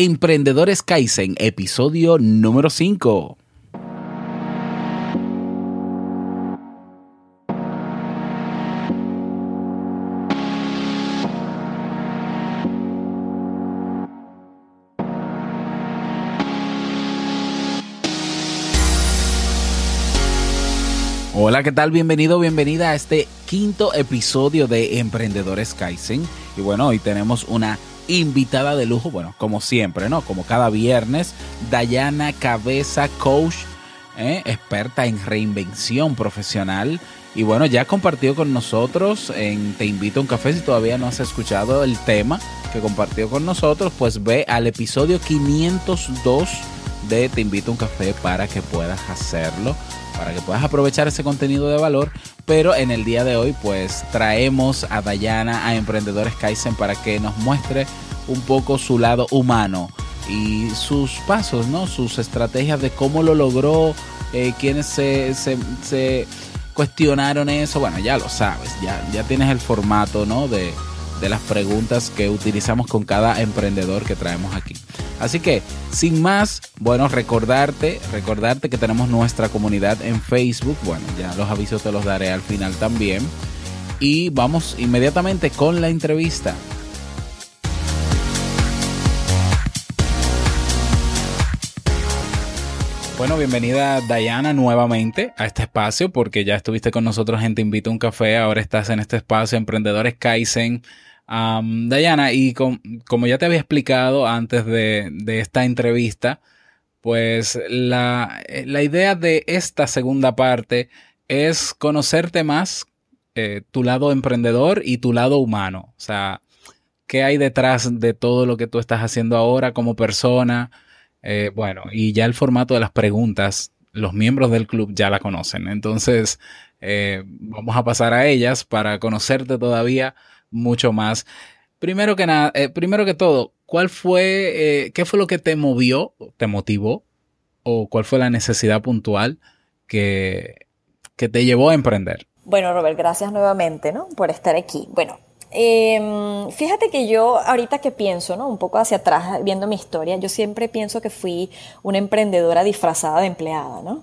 Emprendedores Kaizen, episodio número 5. Hola, ¿qué tal? Bienvenido, bienvenida a este quinto episodio de Emprendedores Kaizen. Y bueno, hoy tenemos una invitada de lujo, bueno, como siempre, ¿no? Como cada viernes, Dayana Cabeza, coach, ¿eh? experta en reinvención profesional. Y bueno, ya compartió con nosotros en Te invito a un café. Si todavía no has escuchado el tema que compartió con nosotros, pues ve al episodio 502 de Te invito a un café para que puedas hacerlo, para que puedas aprovechar ese contenido de valor. Pero en el día de hoy, pues traemos a Dayana a Emprendedores Kaizen para que nos muestre un poco su lado humano y sus pasos, ¿no? Sus estrategias de cómo lo logró, eh, quienes se, se, cuestionaron eso. Bueno, ya lo sabes, ya, ya tienes el formato, ¿no? De, de las preguntas que utilizamos con cada emprendedor que traemos aquí. Así que, sin más, bueno, recordarte, recordarte que tenemos nuestra comunidad en Facebook. Bueno, ya los avisos te los daré al final también. Y vamos inmediatamente con la entrevista. Bueno, bienvenida Dayana nuevamente a este espacio porque ya estuviste con nosotros en Te Invito a un Café, ahora estás en este espacio Emprendedores Kaizen. Dayana, y como ya te había explicado antes de, esta entrevista, pues la, idea de esta segunda parte es conocerte más eh, tu lado emprendedor y tu lado humano. O sea, ¿qué hay detrás de todo lo que tú estás haciendo ahora como persona? Eh, bueno, y ya el formato de las preguntas, los miembros del club ya la conocen. Entonces, eh, vamos a pasar a ellas para conocerte todavía mucho más. Primero que nada, eh, primero que todo, ¿cuál fue, qué fue lo que te movió, te motivó, o cuál fue la necesidad puntual que, que te llevó a emprender? Bueno, Robert, gracias nuevamente, ¿no? Por estar aquí. Bueno, eh, fíjate que yo ahorita que pienso, ¿no? Un poco hacia atrás, viendo mi historia, yo siempre pienso que fui una emprendedora disfrazada de empleada, ¿no?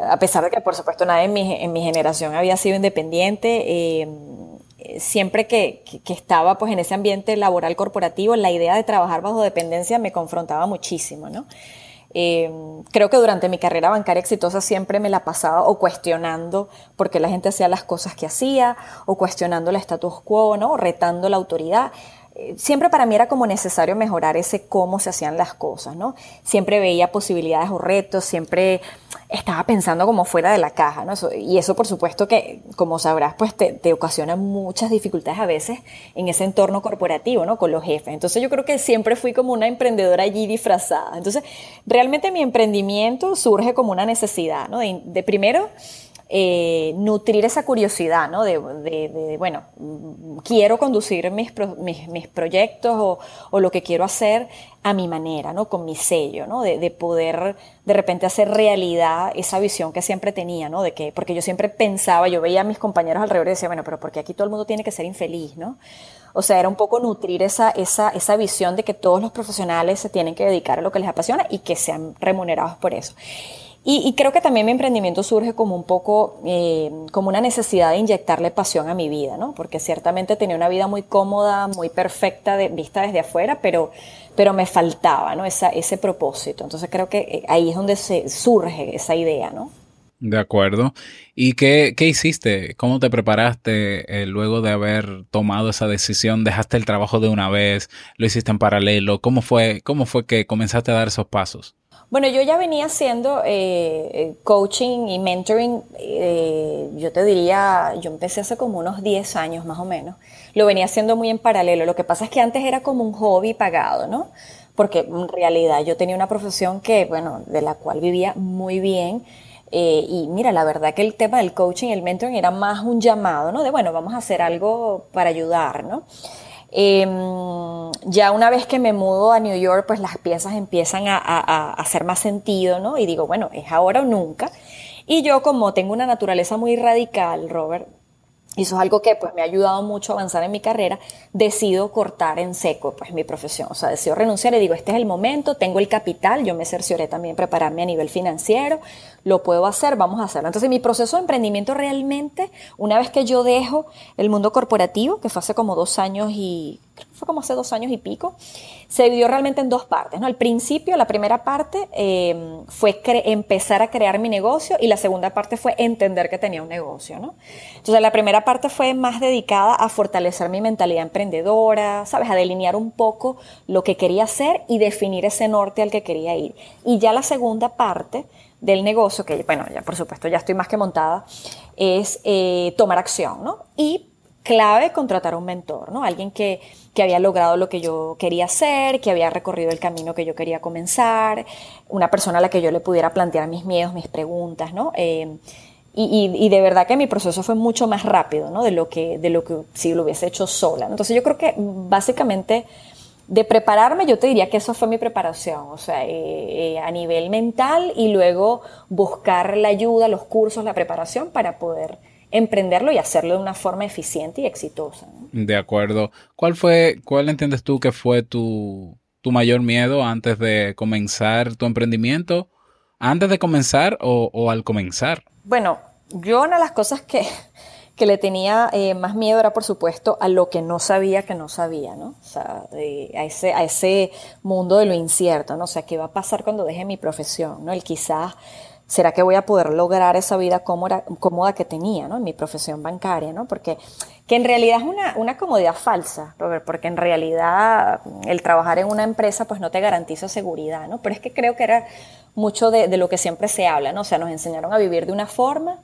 A pesar de que, por supuesto, nadie en mi, en mi generación había sido independiente, em, siempre que, que, estaba pues en ese ambiente laboral corporativo, la idea de trabajar bajo dependencia me confrontaba muchísimo, ¿no? Em, creo que durante mi carrera bancaria exitosa siempre me la pasaba o cuestionando por qué la gente hacía las cosas que hacía, o cuestionando el status quo, ¿no? retando la autoridad siempre para mí era como necesario mejorar ese cómo se hacían las cosas, ¿no? Siempre veía posibilidades o retos, siempre estaba pensando como fuera de la caja, ¿no? y eso por supuesto que, como sabrás, pues te, ocasiona muchas dificultades a veces en ese entorno corporativo, ¿no? Con los jefes. Entonces yo creo que siempre fui como una emprendedora allí disfrazada. Entonces, realmente mi emprendimiento surge como una necesidad, ¿no? de primero eh, nutrir esa curiosidad, ¿no? De, bueno, quiero conducir mis, mis, proyectos o, lo que quiero hacer a mi manera, ¿no? Con mi sello, ¿no? De, poder de repente hacer realidad esa visión que siempre tenía, ¿no? De que, porque yo siempre pensaba, yo veía a mis compañeros alrededor y decía, bueno, pero porque aquí todo el mundo tiene que ser infeliz, ¿no? O sea, era un poco nutrir esa, esa, esa visión de que todos los profesionales se tienen que dedicar a lo que les apasiona y que sean remunerados por eso. Y, creo que también mi emprendimiento surge como un poco, eh, como una necesidad de inyectarle pasión a mi vida, ¿no? Porque ciertamente tenía una vida muy cómoda, muy perfecta, de, vista desde afuera, pero, pero me faltaba, ¿no? Ese propósito. Entonces creo que eh, ahí es donde se surge esa idea, ¿no? De acuerdo. ¿Y qué, qué hiciste? ¿Cómo te preparaste eh, luego de haber tomado esa decisión? ¿Dejaste el trabajo de una vez? ¿Lo hiciste en paralelo? ¿Cómo fue, cómo fue que comenzaste a dar esos pasos? Bueno, yo ya venía haciendo eh, eh, coaching y mentoring, eh, yo te diría, yo empecé hace como unos 10 años más o menos. Lo venía haciendo muy en paralelo. Lo que pasa es que antes era como un hobby pagado, ¿no? Porque en realidad yo tenía una profesión que, bueno, de la cual vivía muy bien. y mira, la verdad que el tema del coaching y el mentoring era más un llamado, ¿no? De, bueno, vamos a hacer algo para ayudar, ¿no? Em, ya una vez que me mudo a New York, pues las piezas empiezan a, hacer más sentido, ¿no? Y digo, bueno, es ahora o nunca. Y yo como tengo una naturaleza muy radical, Robert, y eso es algo que pues me ha ayudado mucho a avanzar en mi carrera, decido cortar en seco pues mi profesión, o sea, decido renunciar y digo, este es el momento, tengo el capital, yo me cercioré también prepararme a nivel financiero, lo puedo hacer, vamos a hacerlo. Entonces mi proceso de emprendimiento realmente, una vez que yo dejo el mundo corporativo, que fue hace como dos años y fue como hace dos años y pico, se dividió realmente en dos partes. ¿no? Al principio, la primera parte em, fue empezar a crear mi negocio y la segunda parte fue entender que tenía un negocio. ¿no? Entonces, la primera parte fue más dedicada a fortalecer mi mentalidad emprendedora, ¿sabes? A delinear un poco lo que quería hacer y definir ese norte al que quería ir. Y ya la segunda parte del negocio, que bueno, ya por supuesto ya estoy más que montada, es eh, tomar acción, ¿no? Y clave contratar un mentor, ¿no? Alguien que, que, había logrado lo que yo quería hacer, que había recorrido el camino que yo quería comenzar, una persona a la que yo le pudiera plantear mis miedos, mis preguntas, ¿no? Eh, y, y, de verdad que mi proceso fue mucho más rápido, ¿no? De lo que, de lo que si lo hubiese hecho sola. Entonces yo creo que básicamente de prepararme, yo te diría que eso fue mi preparación, o sea, eh, eh, a nivel mental y luego buscar la ayuda, los cursos, la preparación para poder emprenderlo y hacerlo de una forma eficiente y exitosa. De acuerdo. ¿Cuál fue, cuál entiendes tú que fue tu, tu, mayor miedo antes de comenzar tu emprendimiento? ¿Antes de comenzar o, o al comenzar? Bueno, yo una de las cosas que, que le tenía eh, más miedo era, por supuesto, a lo que no sabía que no sabía, ¿no? O sea, a, ese, a ese mundo de lo incierto, ¿no? O sea, ¿qué va a pasar cuando deje mi profesión, ¿no? El quizás ¿será que voy a poder lograr esa vida cómoda, cómoda que tenía ¿no? en mi profesión bancaria? ¿no? Porque que en realidad es una, una, comodidad falsa, Robert, porque en realidad el trabajar en una empresa pues no te garantiza seguridad, ¿no? Pero es que creo que era mucho de, de lo que siempre se habla, ¿no? O sea, nos enseñaron a vivir de una forma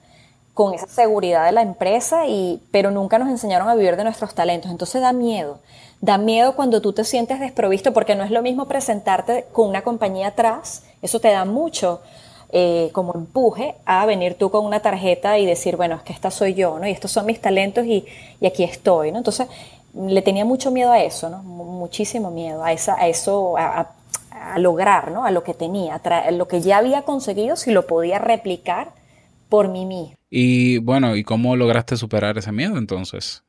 con esa seguridad de la empresa, y, pero nunca nos enseñaron a vivir de nuestros talentos. Entonces da miedo. Da miedo cuando tú te sientes desprovisto, porque no es lo mismo presentarte con una compañía atrás, eso te da mucho eh, como empuje a venir tú con una tarjeta y decir, bueno, es que esta soy yo, ¿no? Y estos son mis talentos y, y aquí estoy, ¿no? Entonces, le tenía mucho miedo a eso, ¿no? Muchísimo miedo a, esa, a eso, a, a, lograr, ¿no? A lo que tenía, a lo que ya había conseguido, si lo podía replicar por mí mismo. Y bueno, ¿y cómo lograste superar ese miedo entonces?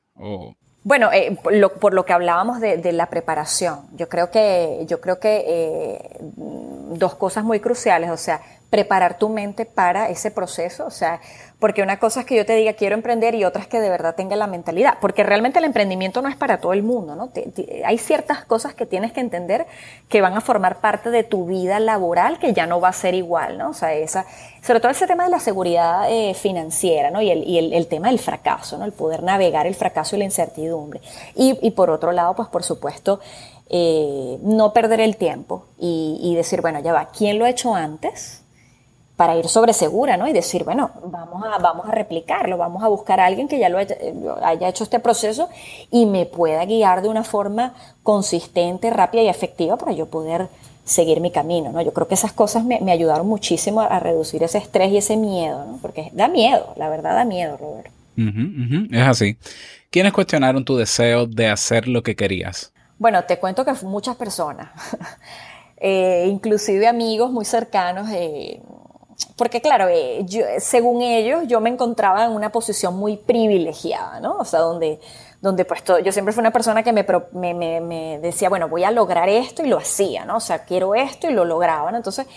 Bueno, eh, por, lo, que hablábamos de, de, la preparación, yo creo que, yo creo que eh, dos cosas muy cruciales, o sea, preparar tu mente para ese proceso, o sea, porque una cosa es que yo te diga quiero emprender y otra es que de verdad tenga la mentalidad, porque realmente el emprendimiento no es para todo el mundo, ¿no? hay ciertas cosas que tienes que entender que van a formar parte de tu vida laboral que ya no va a ser igual, ¿no? O sea, esa, sobre todo ese tema de la seguridad eh, financiera, ¿no? Y, el, y el, tema del fracaso, ¿no? El poder navegar el fracaso y la incertidumbre. Y, y por otro lado, pues por supuesto, eh, no perder el tiempo y, y decir, bueno, ya va, ¿quién lo ha hecho antes? Para ir sobre segura, ¿no? Y decir, bueno, vamos a, vamos a replicarlo, vamos a buscar a alguien que ya lo haya, hecho este proceso y me pueda guiar de una forma consistente, rápida y efectiva para yo poder seguir mi camino, ¿no? Yo creo que esas cosas me, ayudaron muchísimo a, reducir ese estrés y ese miedo, ¿no? Porque da miedo, la verdad da miedo, Robert. Es así. ¿Quiénes cuestionaron tu deseo de hacer lo que querías? Bueno, te cuento que muchas personas, eh, inclusive amigos muy cercanos, eh, porque claro, eh, yo, según ellos, yo me encontraba en una posición muy privilegiada, ¿no? O sea, donde, donde pues yo siempre fui una persona que me, me, me, decía, bueno, voy a lograr esto y lo hacía, ¿no? O sea, quiero esto y lo lograba, ¿no? Entonces,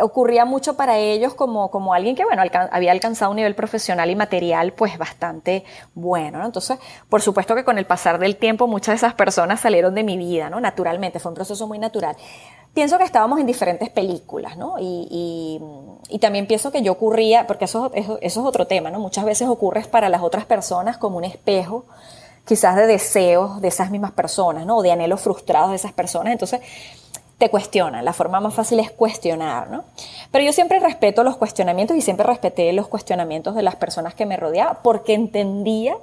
ocurría mucho para ellos como, como alguien que, bueno, había alcanzado un nivel profesional y material pues bastante bueno, ¿no? Entonces, por supuesto que con el pasar del tiempo muchas de esas personas salieron de mi vida, ¿no? Naturalmente, fue un proceso muy natural pienso que estábamos en diferentes películas, ¿no? Y, y, también pienso que yo ocurría, porque eso, es otro tema, ¿no? Muchas veces ocurres para las otras personas como un espejo, quizás de deseos de esas mismas personas, ¿no? O de anhelos frustrados de esas personas. Entonces, te cuestionan. La forma más fácil es cuestionar, ¿no? Pero yo siempre respeto los cuestionamientos y siempre respeté los cuestionamientos de las personas que me rodeaban porque entendía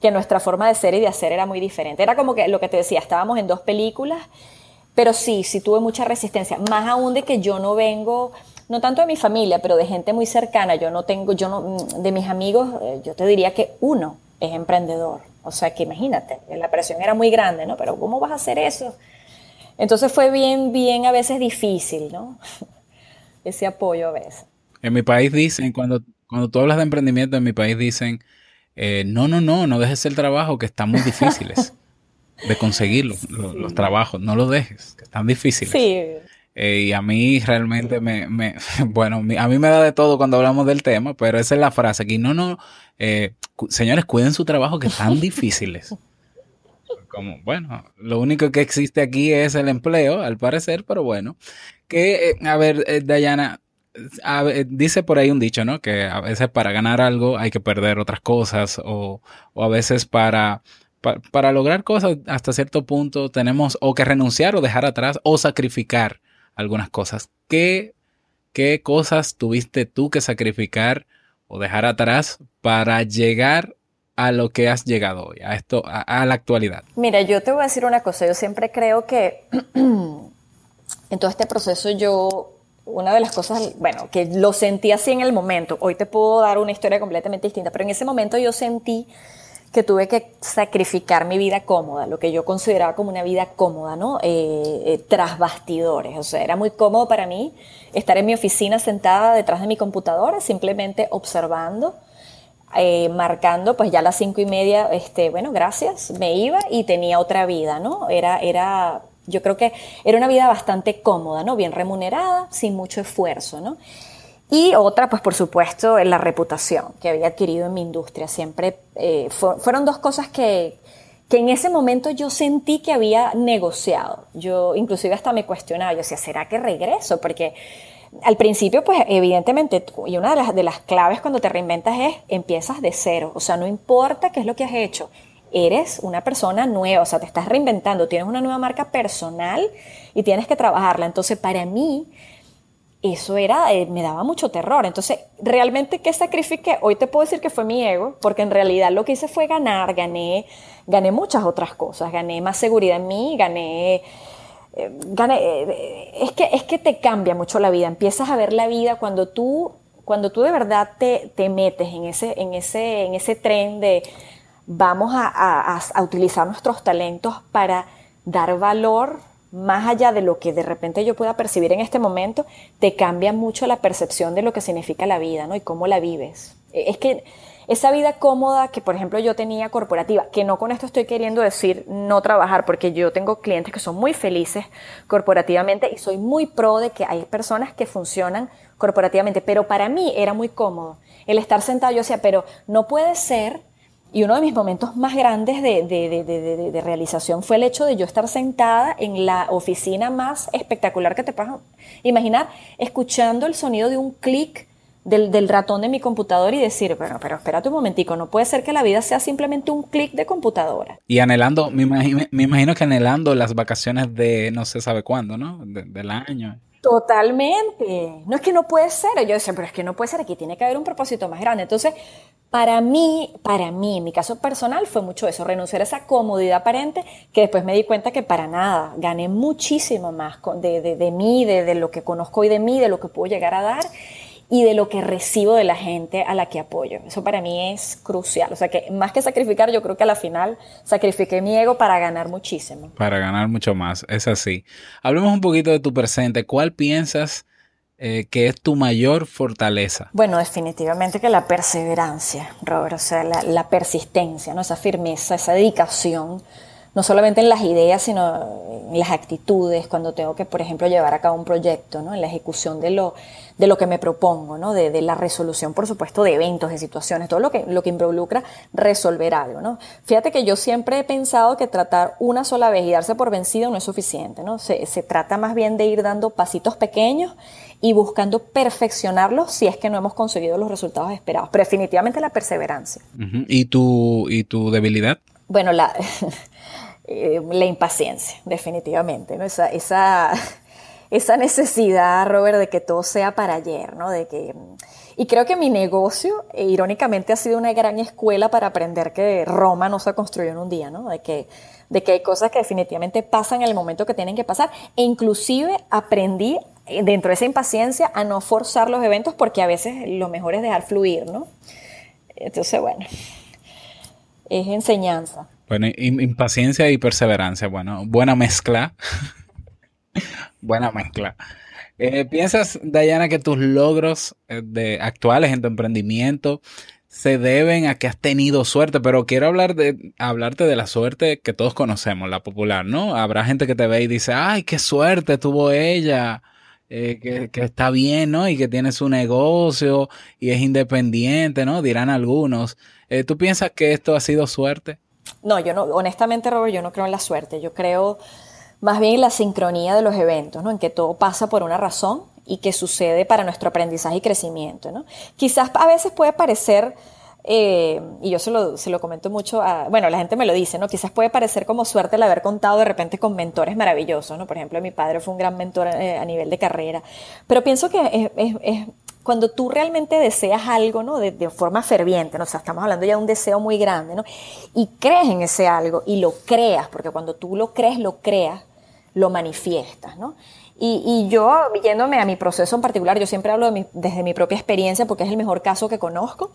que nuestra forma de ser y de hacer era muy diferente. Era como que lo que te decía, estábamos en dos películas pero sí, sí tuve mucha resistencia, más aún de que yo no vengo, no tanto de mi familia, pero de gente muy cercana, yo no tengo, yo no, mm, de mis amigos, eh, yo te diría que uno es emprendedor. O sea que imagínate, la presión era muy grande, ¿no? Pero ¿cómo vas a hacer eso? Entonces fue bien, bien a veces difícil, ¿no? Ese apoyo a veces. En mi país dicen, cuando, cuando tú hablas de emprendimiento, en mi país dicen, eh, no, no, no, no dejes el trabajo que están muy difíciles de conseguir los, trabajos, no lo dejes, que están difíciles. Sí. Eh, y a mí realmente me, me bueno, a mí me da de todo cuando hablamos del tema, pero esa es la frase aquí, no, no, eh, señores, cuiden su trabajo que están difíciles. Bueno, lo único que existe aquí es el empleo, al parecer, pero bueno. Que, a ver, Dayana, dice por ahí un dicho, ¿no? Que a veces para ganar algo hay que perder otras cosas o, a veces para, para, lograr cosas hasta cierto punto tenemos o que renunciar o dejar atrás o sacrificar algunas cosas. ¿Qué, qué cosas tuviste tú que sacrificar o dejar atrás para llegar a lo que has llegado hoy, a esto, a la actualidad? Mira, yo te voy a decir una cosa, yo siempre creo que en todo este proceso yo una de las cosas, bueno, que lo sentí así en el momento, hoy te puedo dar una historia completamente distinta, pero en ese momento yo sentí que tuve que sacrificar mi vida cómoda, lo que yo consideraba como una vida cómoda, ¿no? Eh, eh, tras bastidores, o sea, era muy cómodo para mí estar en mi oficina sentada detrás de mi computadora, simplemente observando, eh, marcando, pues ya a las cinco y media, este, bueno, gracias, me iba y tenía otra vida, ¿no? Era, era yo creo que era una vida bastante cómoda, ¿no? Bien remunerada, sin mucho esfuerzo, ¿no? Y otra, pues por supuesto, la reputación que había adquirido en mi industria. Siempre eh, fueron dos cosas que, que en ese momento yo sentí que había negociado. Yo inclusive hasta me cuestionaba, yo decía, ¿será que regreso? Porque al principio, pues evidentemente, y una de las, de las claves cuando te reinventas es, empiezas de cero. O sea, no importa qué es lo que has hecho, eres una persona nueva, o sea, te estás reinventando, tienes una nueva marca personal y tienes que trabajarla. Entonces, para mí, eso era, eh, me daba mucho terror. Entonces, realmente, ¿qué sacrifiqué? Hoy te puedo decir que fue mi ego, porque en realidad lo que hice fue ganar, gané, gané muchas otras cosas, gané más seguridad en mí, gané... Eh, es, que, es que te cambia mucho la vida, empiezas a ver la vida cuando tú, cuando tú de verdad te, te metes en ese, en, ese, en ese tren de, vamos a, utilizar nuestros talentos para dar valor más allá de lo que de repente yo pueda percibir en este momento, te cambia mucho la percepción de lo que significa la vida, ¿no? Y cómo la vives. E, es que esa vida cómoda que, por ejemplo, yo tenía corporativa, que no con esto estoy queriendo decir no trabajar, porque yo tengo clientes que son muy felices corporativamente y soy muy pro de que hay personas que funcionan corporativamente, pero para mí era muy cómodo el estar sentado. Yo decía, pero no puede ser y uno de mis momentos más grandes de, realización fue el hecho de yo estar sentada en la oficina más espectacular que te puedas imaginar, escuchando el sonido de un clic del, ratón de mi computadora y decir, bueno, pero espérate un momentico, no puede ser que la vida sea simplemente un clic de computadora. Y anhelando, me imagino, que anhelando las vacaciones de no se sabe cuándo, ¿no? del año. Totalmente. No es que no puede ser. Yo decía, pero es que no puede ser. Aquí tiene que haber un propósito más grande. Entonces, para mí, para mí, en mi caso personal, fue mucho eso, renunciar a esa comodidad aparente, que después me di cuenta que para nada, gané muchísimo más de, de, de mí, de, de, lo que conozco hoy de mí, de lo que puedo llegar a dar y de lo que recibo de la gente a la que apoyo. Eso para mí es crucial. O sea que más que sacrificar, yo creo que a la final sacrifiqué mi ego para ganar muchísimo. Para ganar mucho más, es así. Hablemos un poquito de tu presente. ¿Cuál piensas eh, que es tu mayor fortaleza? Bueno, definitivamente que la perseverancia, Robert, o sea, la, persistencia, ¿no? esa firmeza, esa dedicación, no solamente en las ideas, sino en las actitudes, cuando tengo que, por ejemplo, llevar a cabo un proyecto, ¿no? en la ejecución de lo, de lo que me propongo, ¿no? de, la resolución, por supuesto, de eventos, de situaciones, todo lo que, lo que involucra resolver algo. ¿no? Fíjate que yo siempre he pensado que tratar una sola vez y darse por vencido no es suficiente. ¿no? Se, se trata más bien de ir dando pasitos pequeños y buscando perfeccionarlos si es que no hemos conseguido los resultados esperados. Pero definitivamente la perseverancia. ¿Y, tu, ¿Y tu debilidad? Bueno, la, eh, la impaciencia, definitivamente. Esa, esa, esa necesidad, Robert, de que todo sea para ayer, ¿no? De que, y creo que mi negocio, eh, irónicamente, ha sido una gran escuela para aprender que Roma no se construyó en un día, ¿no? De que, de que hay cosas que definitivamente pasan en el momento que tienen que pasar. E inclusive aprendí eh, dentro de esa impaciencia a no forzar los eventos porque a veces lo mejor es dejar fluir, ¿no? Entonces, bueno, es enseñanza. Bueno, impaciencia y perseverancia, bueno, buena mezcla. buena mezcla. Eh, ¿Piensas, Dayana, que tus logros eh, de, actuales en tu emprendimiento se deben a que has tenido suerte, pero quiero hablar de, hablarte de la suerte que todos conocemos, la popular, ¿no? Habrá gente que te ve y dice, ay, qué suerte tuvo ella, eh, que, está bien, ¿no? Y que tiene su negocio y es independiente, ¿no? Dirán algunos. ¿Tú piensas que esto ha sido suerte? No, yo no, honestamente, Robert, yo no creo en la suerte, yo creo más bien en la sincronía de los eventos, ¿no? En que todo pasa por una razón y que sucede para nuestro aprendizaje y crecimiento. ¿no? Quizás a veces puede parecer, eh, y yo se lo, se lo comento mucho, bueno, la gente me lo dice, ¿no? quizás puede parecer como suerte el haber contado de repente con mentores maravillosos. ¿no? Por ejemplo, mi padre fue un gran mentor eh, a nivel de carrera, pero pienso que es, cuando tú realmente deseas algo, ¿no? De, de, forma ferviente, ¿no? O sea, estamos hablando ya de un deseo muy grande, ¿no? Y crees en ese algo y lo creas, porque cuando tú lo crees, lo creas, lo manifiestas, ¿no? Y, yo, yéndome a mi proceso en particular, yo siempre hablo desde mi propia experiencia porque es el mejor caso que conozco.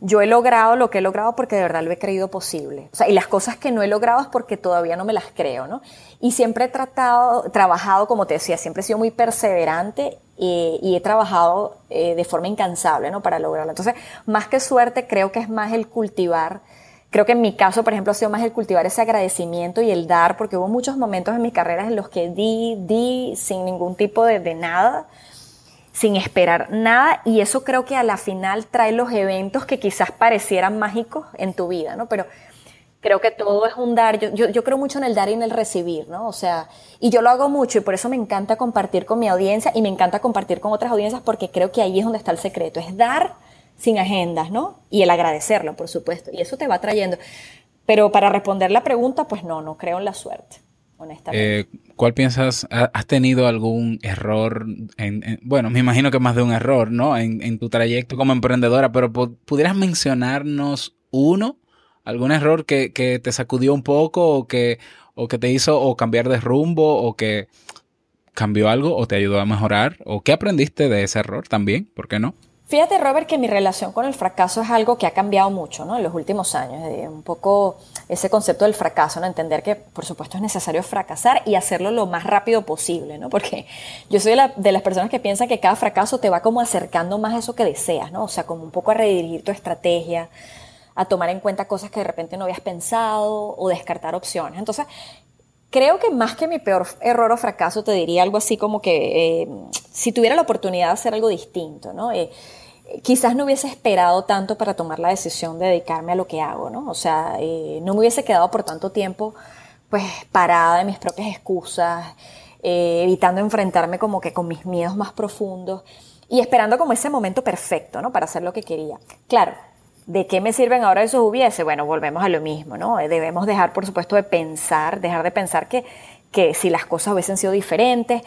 Yo he logrado lo que he logrado porque de verdad lo he creído posible. O sea, y las cosas que no he logrado es porque todavía no me las creo, ¿no? Y siempre he tratado, trabajado, como te decía, siempre he sido muy perseverante y, y he trabajado eh, de forma incansable, ¿no? Para lograrlo. Entonces, más que suerte, creo que es más el cultivar Creo que en mi caso, por ejemplo, ha sido más el cultivar ese agradecimiento y el dar, porque hubo muchos momentos en mis carreras en los que di, di sin ningún tipo de nada, sin esperar nada, y eso creo que a la final trae los eventos que quizás parecieran mágicos en tu vida, ¿no? Pero creo que todo es un dar, yo, yo, creo mucho en el dar y en el recibir, ¿no? O sea, y yo lo hago mucho y por eso me encanta compartir con mi audiencia y me encanta compartir con otras audiencias porque creo que ahí es donde está el secreto, es dar sin agendas, ¿no? Y el agradecerlo, por supuesto. Y eso te va trayendo. Pero para responder la pregunta, pues no, no creo en la suerte, honestamente. Eh, ¿Cuál piensas? ¿Has tenido algún error? En, bueno, me imagino que más de un error, ¿no? En, tu trayecto como emprendedora, pero ¿pudieras mencionarnos uno? ¿Algún error que, que, te sacudió un poco o que, o que te hizo o cambiar de rumbo o que cambió algo o te ayudó a mejorar? ¿O qué aprendiste de ese error también? ¿Por qué no? Fíjate, Robert, que mi relación con el fracaso es algo que ha cambiado mucho ¿no? en los últimos años. un poco ese concepto del fracaso, ¿no? entender que, por supuesto, es necesario fracasar y hacerlo lo más rápido posible. ¿no? Porque yo soy de, las personas que piensan que cada fracaso te va como acercando más a eso que deseas, ¿no? o sea, como un poco a redirigir tu estrategia, a tomar en cuenta cosas que de repente no habías pensado o descartar opciones. Entonces, creo que más que mi peor error o fracaso, te diría algo así como que eh, si tuviera la oportunidad de hacer algo distinto, ¿no? Eh, quizás no hubiese esperado tanto para tomar la decisión de dedicarme a lo que hago, ¿no? O sea, eh, no me hubiese quedado por tanto tiempo, pues, parada de mis propias excusas, eh, evitando enfrentarme como que con mis miedos más profundos y esperando como ese momento perfecto, ¿no? Para hacer lo que quería. Claro, ¿de qué me sirven ahora esos hubiese? Bueno, volvemos a lo mismo, ¿no? Eh, debemos dejar, por supuesto, de pensar, dejar de pensar que, que si las cosas hubiesen sido diferentes,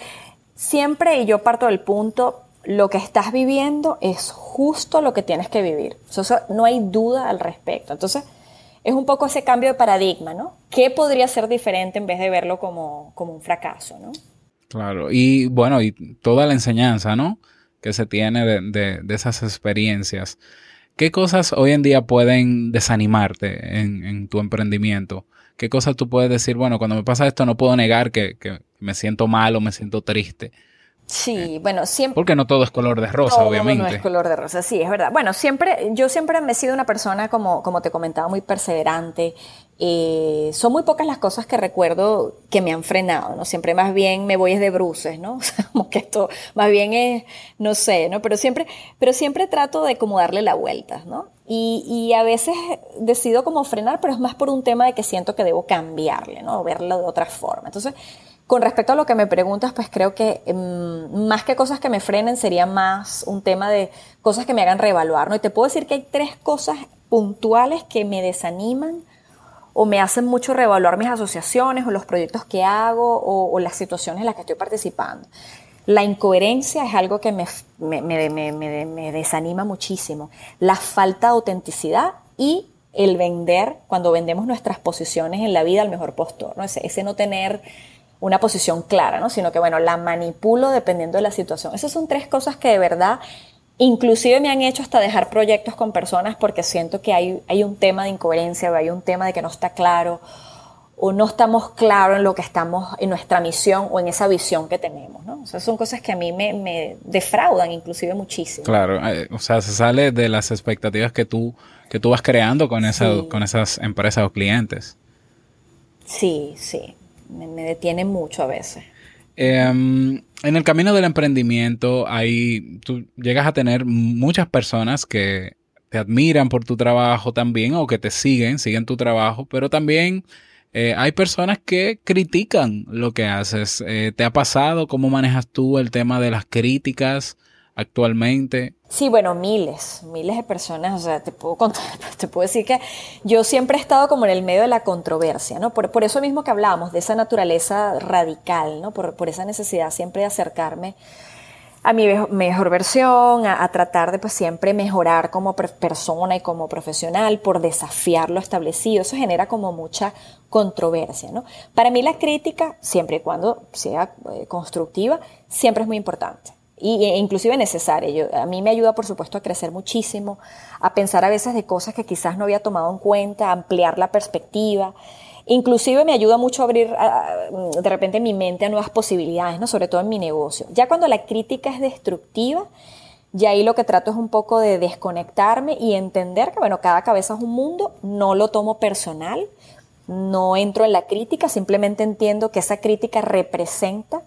siempre, y yo parto del punto, lo que estás viviendo es justo lo que tienes que vivir. Eso, no hay duda al respecto. Entonces, es un poco ese cambio de paradigma, ¿no? ¿Qué podría ser diferente en vez de verlo como, como un fracaso, ¿no? Claro, y bueno, y toda la enseñanza, ¿no? Que se tiene de, de, esas experiencias. ¿Qué cosas hoy en día pueden desanimarte en, en, tu emprendimiento? ¿Qué cosas tú puedes decir, bueno, cuando me pasa esto no puedo negar que, que me siento mal o me siento triste? Sí, eh, bueno, siempre. Porque no todo es color de rosa, obviamente. No es color de rosa, sí, es verdad. Bueno, siempre, yo siempre me he sido una persona, como, como te comentaba, muy perseverante. Eh, son muy pocas las cosas que recuerdo que me han frenado, ¿no? Siempre más bien me voy de bruces, ¿no? O sea, como que esto más bien es, no sé, ¿no? Pero siempre, pero siempre trato de como darle la vuelta, ¿no? Y, y a veces decido como frenar, pero es más por un tema de que siento que debo cambiarle, ¿no? Verlo de otra forma. Entonces, con respecto a lo que me preguntas, pues creo que em, más que cosas que me frenen, sería más un tema de cosas que me hagan reevaluar, ¿no? Y te puedo decir que hay tres cosas puntuales que me desaniman o me hacen mucho reevaluar mis asociaciones o los proyectos que hago o, las situaciones en las que estoy participando. La incoherencia es algo que me, desanima muchísimo. La falta de autenticidad y el vender, cuando vendemos nuestras posiciones en la vida al mejor postor, ¿no? ese, ese no tener una posición clara, ¿no? Sino que, bueno, la manipulo dependiendo de la situación. Esas son tres cosas que de verdad, inclusive me han hecho hasta dejar proyectos con personas porque siento que hay, hay un tema de incoherencia, hay un tema de que no está claro, o no estamos claros en lo que estamos, en nuestra misión o en esa visión que tenemos, ¿no? O sea, son cosas que a mí me, defraudan inclusive muchísimo. Claro, eh, o sea, se sale de las expectativas que tú, que tú vas creando con, esa, con esas empresas o clientes. Sí, sí, me, detiene mucho a veces. Em, en el camino del emprendimiento, hay, tú llegas a tener muchas personas que te admiran por tu trabajo también o que te siguen, siguen tu trabajo, pero también eh, hay personas que critican lo que haces. Eh, ¿Te ha pasado? ¿Cómo manejas tú el tema de las críticas actualmente? Sí, bueno, miles, miles de personas. O sea, te puedo contar, te puedo decir que yo siempre he estado como en el medio de la controversia, ¿no? Por, por eso mismo que hablábamos de esa naturaleza radical, ¿no? Por, por esa necesidad siempre de acercarme a mi mejor versión, a, tratar de pues siempre mejorar como persona y como profesional por desafiar lo establecido. Eso genera como mucha controversia, ¿no? Para mí la crítica, siempre y cuando sea eh, constructiva, siempre es muy importante. Y, e inclusive necesaria. Yo, a mí me ayuda, por supuesto, a crecer muchísimo, a pensar a veces de cosas que quizás no había tomado en cuenta, a ampliar la perspectiva. Inclusive me ayuda mucho a abrir de repente mi mente a nuevas posibilidades, ¿no? sobre todo en mi negocio. Ya cuando la crítica es destructiva, ya ahí lo que trato es un poco de desconectarme y entender que, bueno, cada cabeza es un mundo, no lo tomo personal, no entro en la crítica, simplemente entiendo que esa crítica representa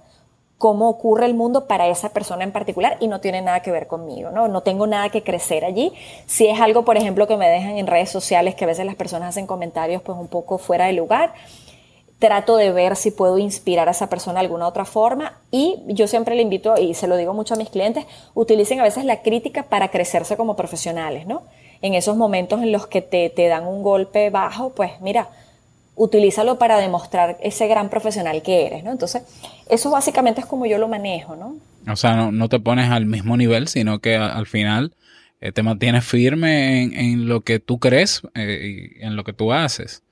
cómo ocurre el mundo para esa persona en particular y no tiene nada que ver conmigo, ¿no? No tengo nada que crecer allí. Si es algo, por ejemplo, que me dejan en redes sociales, que a veces las personas hacen comentarios pues un poco fuera de lugar, trato de ver si puedo inspirar a esa persona de alguna otra forma y yo siempre le invito, y se lo digo mucho a mis clientes, utilicen a veces la crítica para crecerse como profesionales, ¿no? En esos momentos en los que te, te dan un golpe bajo, pues mira, utilízalo para demostrar ese gran profesional que eres, ¿no? Entonces, eso básicamente es como yo lo manejo, ¿no? O sea, no, te pones al mismo nivel, sino que al final eh, te mantienes firme en, lo que tú crees eh, y en lo que tú haces.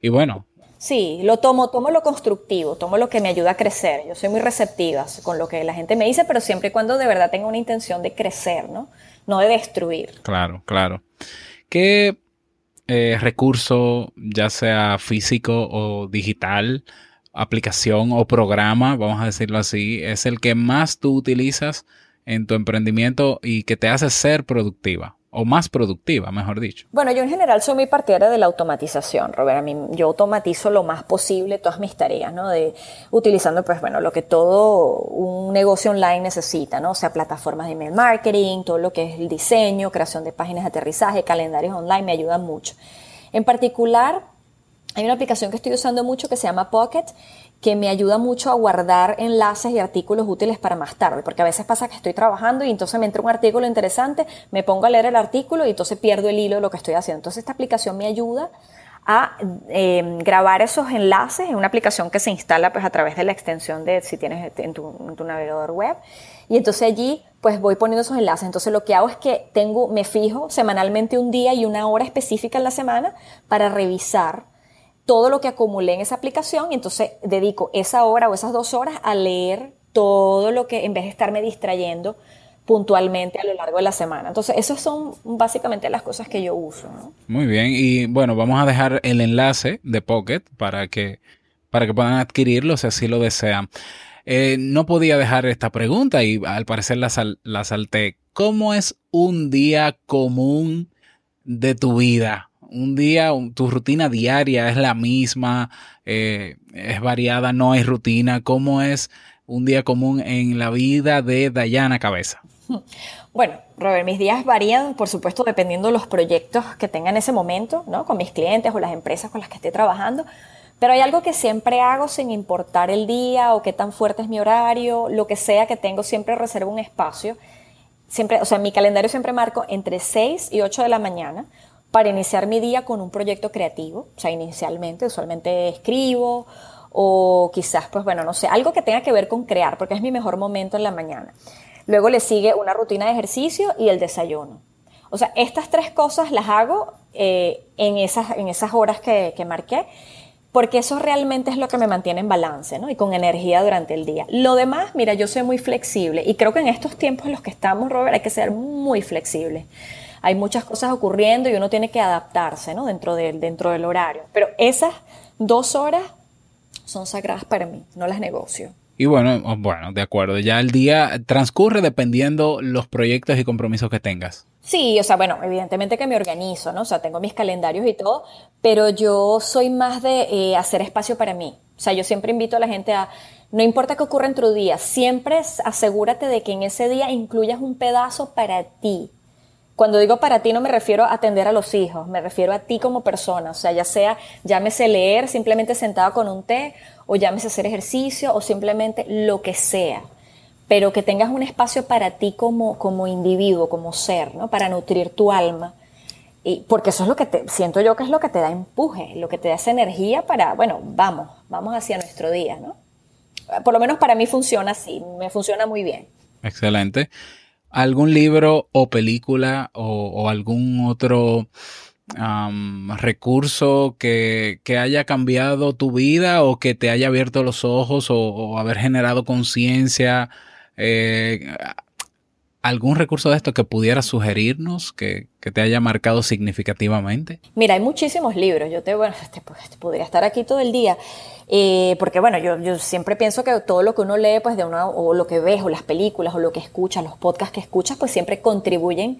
Y bueno. Sí, lo tomo, tomo lo constructivo, tomo lo que me ayuda a crecer. Yo soy muy receptiva con lo que la gente me dice, pero siempre y cuando de verdad tenga una intención de crecer, ¿no? No de destruir. Claro, claro. ¿Qué eh, recurso, ya sea físico o digital, aplicación o programa, vamos a decirlo así, es el que más tú utilizas en tu emprendimiento y que te hace ser productiva? O más productiva, mejor dicho. Bueno, yo en general soy muy partidaria de la automatización, Robert. A mí, yo automatizo lo más posible todas mis tareas, ¿no? De, utilizando, pues bueno, lo que todo un negocio online necesita, ¿no? O sea, plataformas de email marketing, todo lo que es el diseño, creación de páginas de aterrizaje, calendarios online, me ayudan mucho. En particular, hay una aplicación que estoy usando mucho que se llama Pocket, que me ayuda mucho a guardar enlaces y artículos útiles para más tarde, porque a veces pasa que estoy trabajando y entonces me entra un artículo interesante, me pongo a leer el artículo y entonces pierdo el hilo de lo que estoy haciendo. Entonces esta aplicación me ayuda a em, grabar esos enlaces en una aplicación que se instala pues a través de la extensión de si tienes en tu, en tu navegador web y entonces allí pues voy poniendo esos enlaces. Entonces lo que hago es que tengo, me fijo semanalmente un día y una hora específica en la semana para revisar todo lo que acumulé en esa aplicación y entonces dedico esa hora o esas dos horas a leer todo lo que, en vez de estarme distrayendo puntualmente a lo largo de la semana. Entonces, esas son básicamente las cosas que yo uso. Muy bien, y bueno, vamos a dejar el enlace de Pocket para que, para que puedan adquirirlo si así lo desean. Eh, no podía dejar esta pregunta y al parecer la, la salté. ¿Cómo es un día común de tu vida? Un día, tu rutina diaria es la misma, eh, es variada, no hay rutina. ¿Cómo es un día común en la vida de Dayana Cabeza? Bueno, Robert, mis días varían, por supuesto, dependiendo de los proyectos que tenga en ese momento, ¿no? Con mis clientes o las empresas con las que esté trabajando. Pero hay algo que siempre hago sin importar el día o qué tan fuerte es mi horario, lo que sea que tengo, siempre reservo un espacio. Siempre, o sea, en mi calendario siempre marco entre 6 y 8 de la mañana para iniciar mi día con un proyecto creativo. O sea, inicialmente, usualmente escribo o quizás, pues bueno, no sé, algo que tenga que ver con crear, porque es mi mejor momento en la mañana. Luego le sigue una rutina de ejercicio y el desayuno. O sea, estas tres cosas las hago eh, en, esas, en esas horas que, que marqué, porque eso realmente es lo que me mantiene en balance ¿no? y con energía durante el día. Lo demás, mira, yo soy muy flexible y creo que en estos tiempos en los que estamos, Robert, hay que ser muy flexible. Hay muchas cosas ocurriendo y uno tiene que adaptarse, ¿no? Dentro del, dentro del horario. Pero esas dos horas son sagradas para mí, no las negocio. Y bueno, oh, bueno, de acuerdo, ya el día transcurre dependiendo los proyectos y compromisos que tengas. Sí, o sea, bueno, evidentemente que me organizo, ¿no? O sea, tengo mis calendarios y todo, pero yo soy más de eh, hacer espacio para mí. O sea, yo siempre invito a la gente a, no importa qué ocurra en tu día, siempre asegúrate de que en ese día incluyas un pedazo para ti. Cuando digo para ti no me refiero a atender a los hijos, me refiero a ti como persona, o sea, ya sea llámese leer simplemente sentada con un té o llámese hacer ejercicio o simplemente lo que sea, pero que tengas un espacio para ti como, como individuo, como ser, ¿no? Para nutrir tu alma. Y porque eso es lo que te, siento yo que es lo que te da empuje, lo que te da esa energía para, bueno, vamos, vamos hacia nuestro día, ¿no? Por lo menos para mí funciona así, me funciona muy bien. Excelente algún libro o película o, algún otro recurso que, haya cambiado tu vida o que te haya abierto los ojos o, haber generado conciencia. Eh, ¿Algún recurso de esto que pudiera sugerirnos que, te haya marcado significativamente? Mira, hay muchísimos libros. Yo te, bueno, te, podría estar aquí todo el día. Eh, porque bueno, yo, yo, siempre pienso que todo lo que uno lee, pues de una, o lo que ves, o las películas, o lo que escuchas, los podcasts que escuchas, pues siempre contribuyen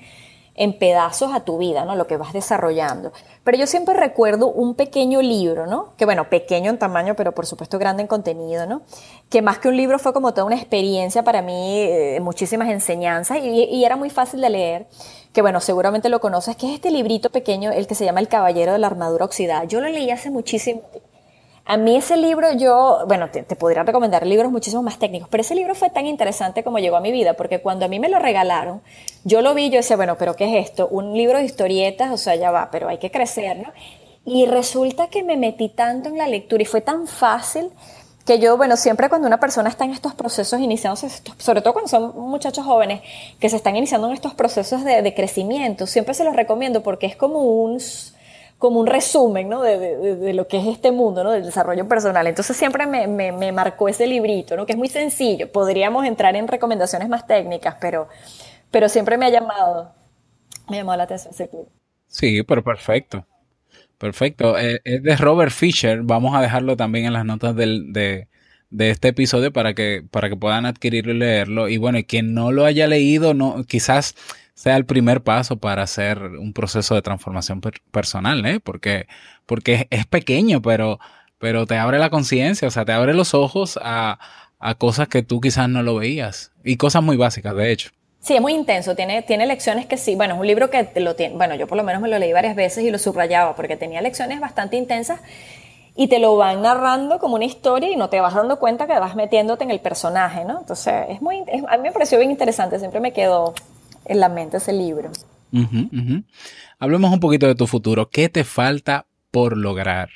en pedazos a tu vida, ¿no? Lo que vas desarrollando. Pero yo siempre recuerdo un pequeño libro, ¿no? Que bueno, pequeño en tamaño, pero por supuesto grande en contenido, ¿no? Que más que un libro fue como toda una experiencia para mí, eh, muchísimas enseñanzas y, y, era muy fácil de leer. Que bueno, seguramente lo conoces, que es este librito pequeño, el que se llama El Caballero de la Armadura Oxidada. Yo lo leí hace muchísimo a mí ese libro yo, bueno, te, podría recomendar libros muchísimo más técnicos, pero ese libro fue tan interesante como llegó a mi vida, porque cuando a mí me lo regalaron, yo lo vi, yo decía, bueno, pero ¿qué es esto? Un libro de historietas, o sea, ya va, pero hay que crecer, ¿no? Y resulta que me metí tanto en la lectura y fue tan fácil que yo, bueno, siempre cuando una persona está en estos procesos iniciándose, sobre todo cuando son muchachos jóvenes que se están iniciando en estos procesos de, de crecimiento, siempre se los recomiendo porque es como un como un resumen ¿no? de, de, lo que es este mundo, ¿no? del desarrollo personal. Entonces siempre me, me, me, marcó ese librito, ¿no? que es muy sencillo. Podríamos entrar en recomendaciones más técnicas, pero, pero siempre me ha llamado, me llamado la atención ese libro. Sí, pero perfecto. Perfecto. Eh, es de Robert Fisher. Vamos a dejarlo también en las notas del, de, de este episodio para que, para que puedan adquirirlo y leerlo. Y bueno, quien no lo haya leído, no, quizás sea el primer paso para hacer un proceso de transformación personal, ¿eh? Porque, porque es, pequeño, pero, pero te abre la conciencia, o sea, te abre los ojos a, a cosas que tú quizás no lo veías. Y cosas muy básicas, de hecho. Sí, es muy intenso, tiene, tiene lecciones que sí, bueno, es un libro que lo tiene, bueno, yo por lo menos me lo leí varias veces y lo subrayaba porque tenía lecciones bastante intensas y te lo van narrando como una historia y no te vas dando cuenta que vas metiéndote en el personaje, ¿no? Entonces, es muy, a mí me pareció bien interesante, siempre me quedó en la mente ese libro. Hablemos un poquito de tu futuro. ¿Qué te falta por lograr?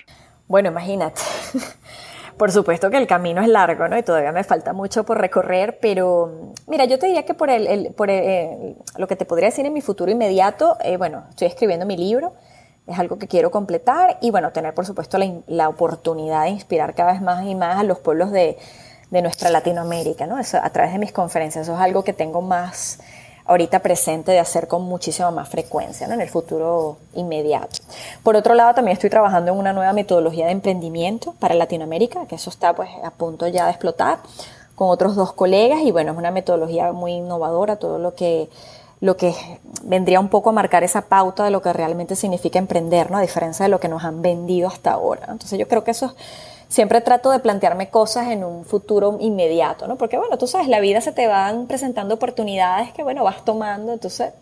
Bueno, imagínate. por supuesto que el camino es largo, ¿no? Y todavía me falta mucho por recorrer, pero mira, yo te diría que por, el, por lo que te podría decir en mi futuro inmediato, eh, bueno, estoy escribiendo mi libro, es algo que quiero completar y bueno, tener por supuesto la, la oportunidad de inspirar cada vez más y más a los pueblos de, de nuestra Latinoamérica, ¿no? Eso, a través de mis conferencias, eso es algo que tengo más ahorita presente de hacer con muchísima más frecuencia en el futuro inmediato. Por otro lado, también estoy trabajando en una nueva metodología de emprendimiento para Latinoamérica, que eso está pues a punto ya de explotar con otros dos colegas y bueno, es una metodología muy innovadora, todo lo que lo que vendría un poco a marcar esa pauta de lo que realmente significa emprender, ¿no? A diferencia de lo que nos han vendido hasta ahora. Entonces yo creo que eso siempre trato de plantearme cosas en un futuro inmediato, ¿no? Porque bueno, tú sabes, la vida se te van presentando oportunidades que bueno, vas tomando, entonces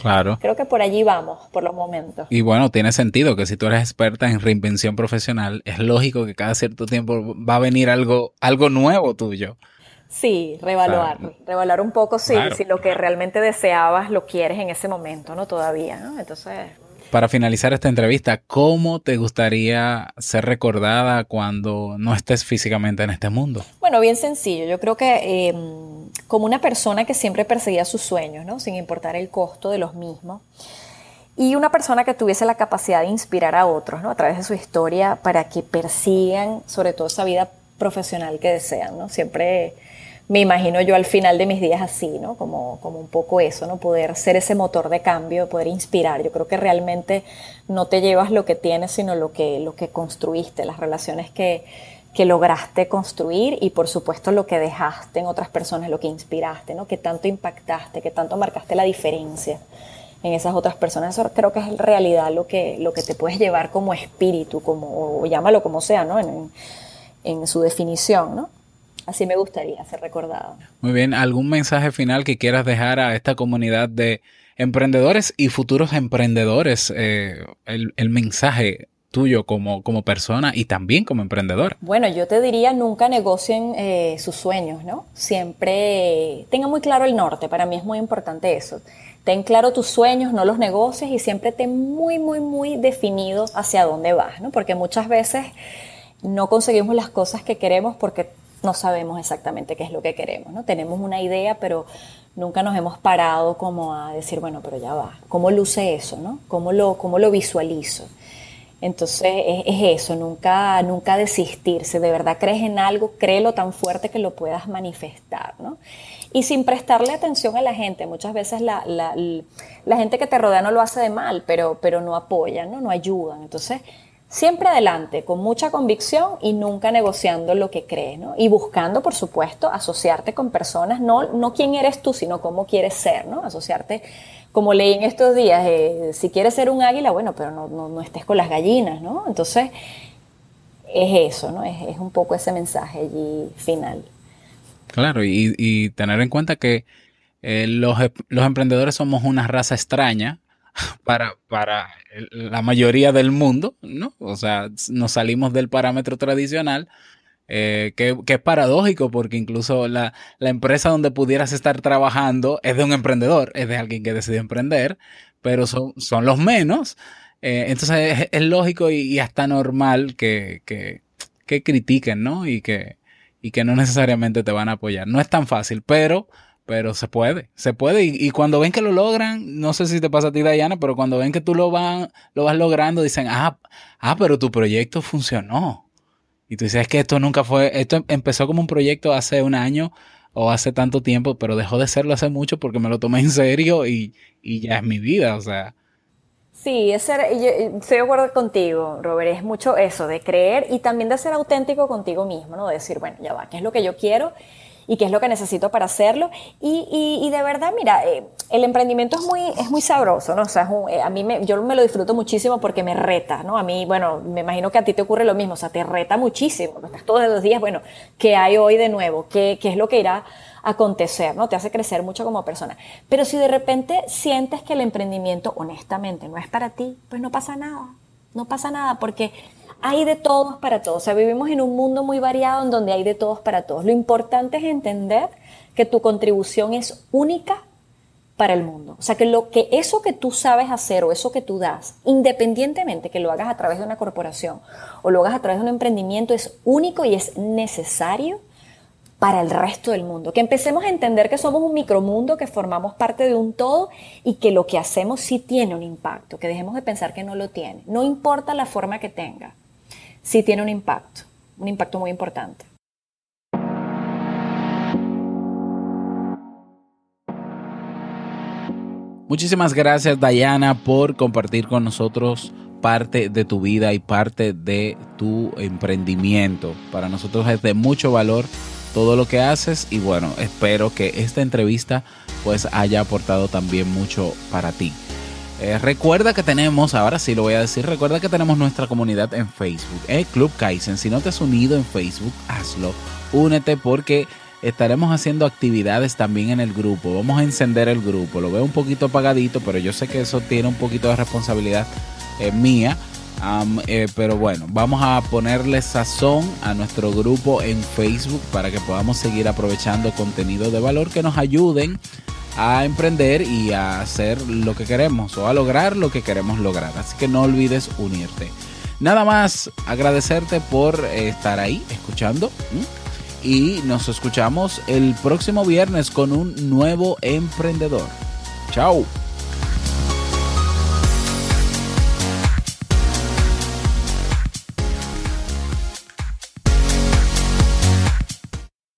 Claro. Creo que por allí vamos, por los momentos. Y bueno, tiene sentido que si tú eres experta en reinvención profesional, es lógico que cada cierto tiempo va a venir algo, algo nuevo tuyo. Sí, revaluar, revaluar un poco si, si lo que realmente deseabas lo quieres en ese momento, ¿no? Todavía, ¿no? Entonces, para finalizar esta entrevista, ¿cómo te gustaría ser recordada cuando no estés físicamente en este mundo? Bueno, bien sencillo. Yo creo que eh, como una persona que siempre perseguía sus sueños, ¿no? Sin importar el costo de los mismos. Y una persona que tuviese la capacidad de inspirar a otros, ¿no? A través de su historia para que persigan sobre todo esa vida profesional que desean, ¿no? Siempre me imagino yo al final de mis días así, ¿no? Como, como un poco eso, ¿no? Poder ser ese motor de cambio, poder inspirar. Yo creo que realmente no te llevas lo que tienes, sino lo que, lo que construiste, las relaciones que, que lograste construir y por supuesto lo que dejaste en otras personas, lo que inspiraste, ¿no? Que tanto impactaste, que tanto marcaste la diferencia en esas otras personas. Eso creo que es en realidad lo que, lo que te puedes llevar como espíritu, como, o llámalo como sea, ¿no? En, en su definición, ¿no? Así me gustaría ser recordado. Muy bien, ¿algún mensaje final que quieras dejar a esta comunidad de emprendedores y futuros emprendedores? Eh, el, mensaje tuyo como, como persona y también como emprendedor? Bueno, yo te diría nunca negocien eh, sus sueños, ¿no? Siempre tenga muy claro el norte, para mí es muy importante eso. Ten claro tus sueños, no los negocies y siempre ten muy, muy, muy definido hacia dónde vas, ¿no? Porque muchas veces no conseguimos las cosas que queremos porque no sabemos exactamente qué es lo que queremos, ¿no? Tenemos una idea, pero nunca nos hemos parado como a decir, bueno, pero ya va, ¿cómo luce eso, no? ¿Cómo lo, cómo lo visualizo? Entonces es, eso, nunca, nunca desistirse. De verdad crees en algo, créelo tan fuerte que lo puedas manifestar, ¿no? Y sin prestarle atención a la gente. Muchas veces la, la, la gente que te rodea no lo hace de mal, pero, pero no apoyan, ¿no? No ayudan. Entonces Siempre adelante, con mucha convicción y nunca negociando lo que crees, ¿no? Y buscando, por supuesto, asociarte con personas, no, no quién eres tú, sino cómo quieres ser, ¿no? Asociarte, como leí en estos días, eh, si quieres ser un águila, bueno, pero no, no, estés con las gallinas, ¿no? Entonces, es eso, ¿no? Es, un poco ese mensaje allí final. Claro, y, tener en cuenta que eh, los, los emprendedores somos una raza extraña para, para la mayoría del mundo, ¿no? O sea, nos salimos del parámetro tradicional, eh, que, es paradójico porque incluso la, empresa donde pudieras estar trabajando es de un emprendedor, es de alguien que decidió emprender, pero son, son los menos. Eh, entonces es, lógico y, hasta normal que, que, que critiquen, ¿no? Y que, y que no necesariamente te van a apoyar. No es tan fácil, pero pero se puede, se puede. Y, cuando ven que lo logran, no sé si te pasa a ti, Diana, pero cuando ven que tú lo, van, lo vas logrando, dicen, ah, ah, pero tu proyecto funcionó. Y tú dices, es que esto nunca fue, esto empezó como un proyecto hace un año o hace tanto tiempo, pero dejó de serlo hace mucho porque me lo tomé en serio y, y ya es mi vida, o sea. Sí, es ser, yo, estoy de acuerdo contigo, Robert, es mucho eso, de creer y también de ser auténtico contigo mismo, ¿no? De decir, bueno, ya va, ¿qué es lo que yo quiero? Y qué es lo que necesito para hacerlo. Y, y, de verdad, mira, eh, el emprendimiento es muy, es muy sabroso, ¿no? O sea, eh, a mí me, yo me lo disfruto muchísimo porque me reta, ¿no? A mí, bueno, me imagino que a ti te ocurre lo mismo, o sea, te reta muchísimo. Estás todos los días, bueno, ¿qué hay hoy de nuevo? ¿Qué, qué es lo que irá a acontecer, ¿no? Te hace crecer mucho como persona. Pero si de repente sientes que el emprendimiento, honestamente, no es para ti, pues no pasa nada. No pasa nada porque hay de todos para todos. O sea, vivimos en un mundo muy variado en donde hay de todos para todos. Lo importante es entender que tu contribución es única para el mundo. O sea, que lo que eso que tú sabes hacer o eso que tú das, independientemente que lo hagas a través de una corporación o lo hagas a través de un emprendimiento, es único y es necesario para el resto del mundo. Que empecemos a entender que somos un micromundo, que formamos parte de un todo y que lo que hacemos sí tiene un impacto, que dejemos de pensar que no lo tiene. No importa la forma que tenga sí tiene un impacto, un impacto muy importante. Muchísimas gracias Diana por compartir con nosotros parte de tu vida y parte de tu emprendimiento. Para nosotros es de mucho valor todo lo que haces y bueno, espero que esta entrevista pues haya aportado también mucho para ti. Eh, recuerda que tenemos, ahora sí lo voy a decir, recuerda que tenemos nuestra comunidad en Facebook, el Club Kaizen. Si no te has unido en Facebook, hazlo. Únete porque estaremos haciendo actividades también en el grupo. Vamos a encender el grupo. Lo veo un poquito apagadito, pero yo sé que eso tiene un poquito de responsabilidad eh, mía. Eh, pero bueno, vamos a ponerle sazón a nuestro grupo en Facebook para que podamos seguir aprovechando contenido de valor que nos ayuden a emprender y a hacer lo que queremos o a lograr lo que queremos lograr. Así que no olvides unirte. Nada más agradecerte por estar ahí escuchando y nos escuchamos el próximo viernes con un nuevo emprendedor. Chao.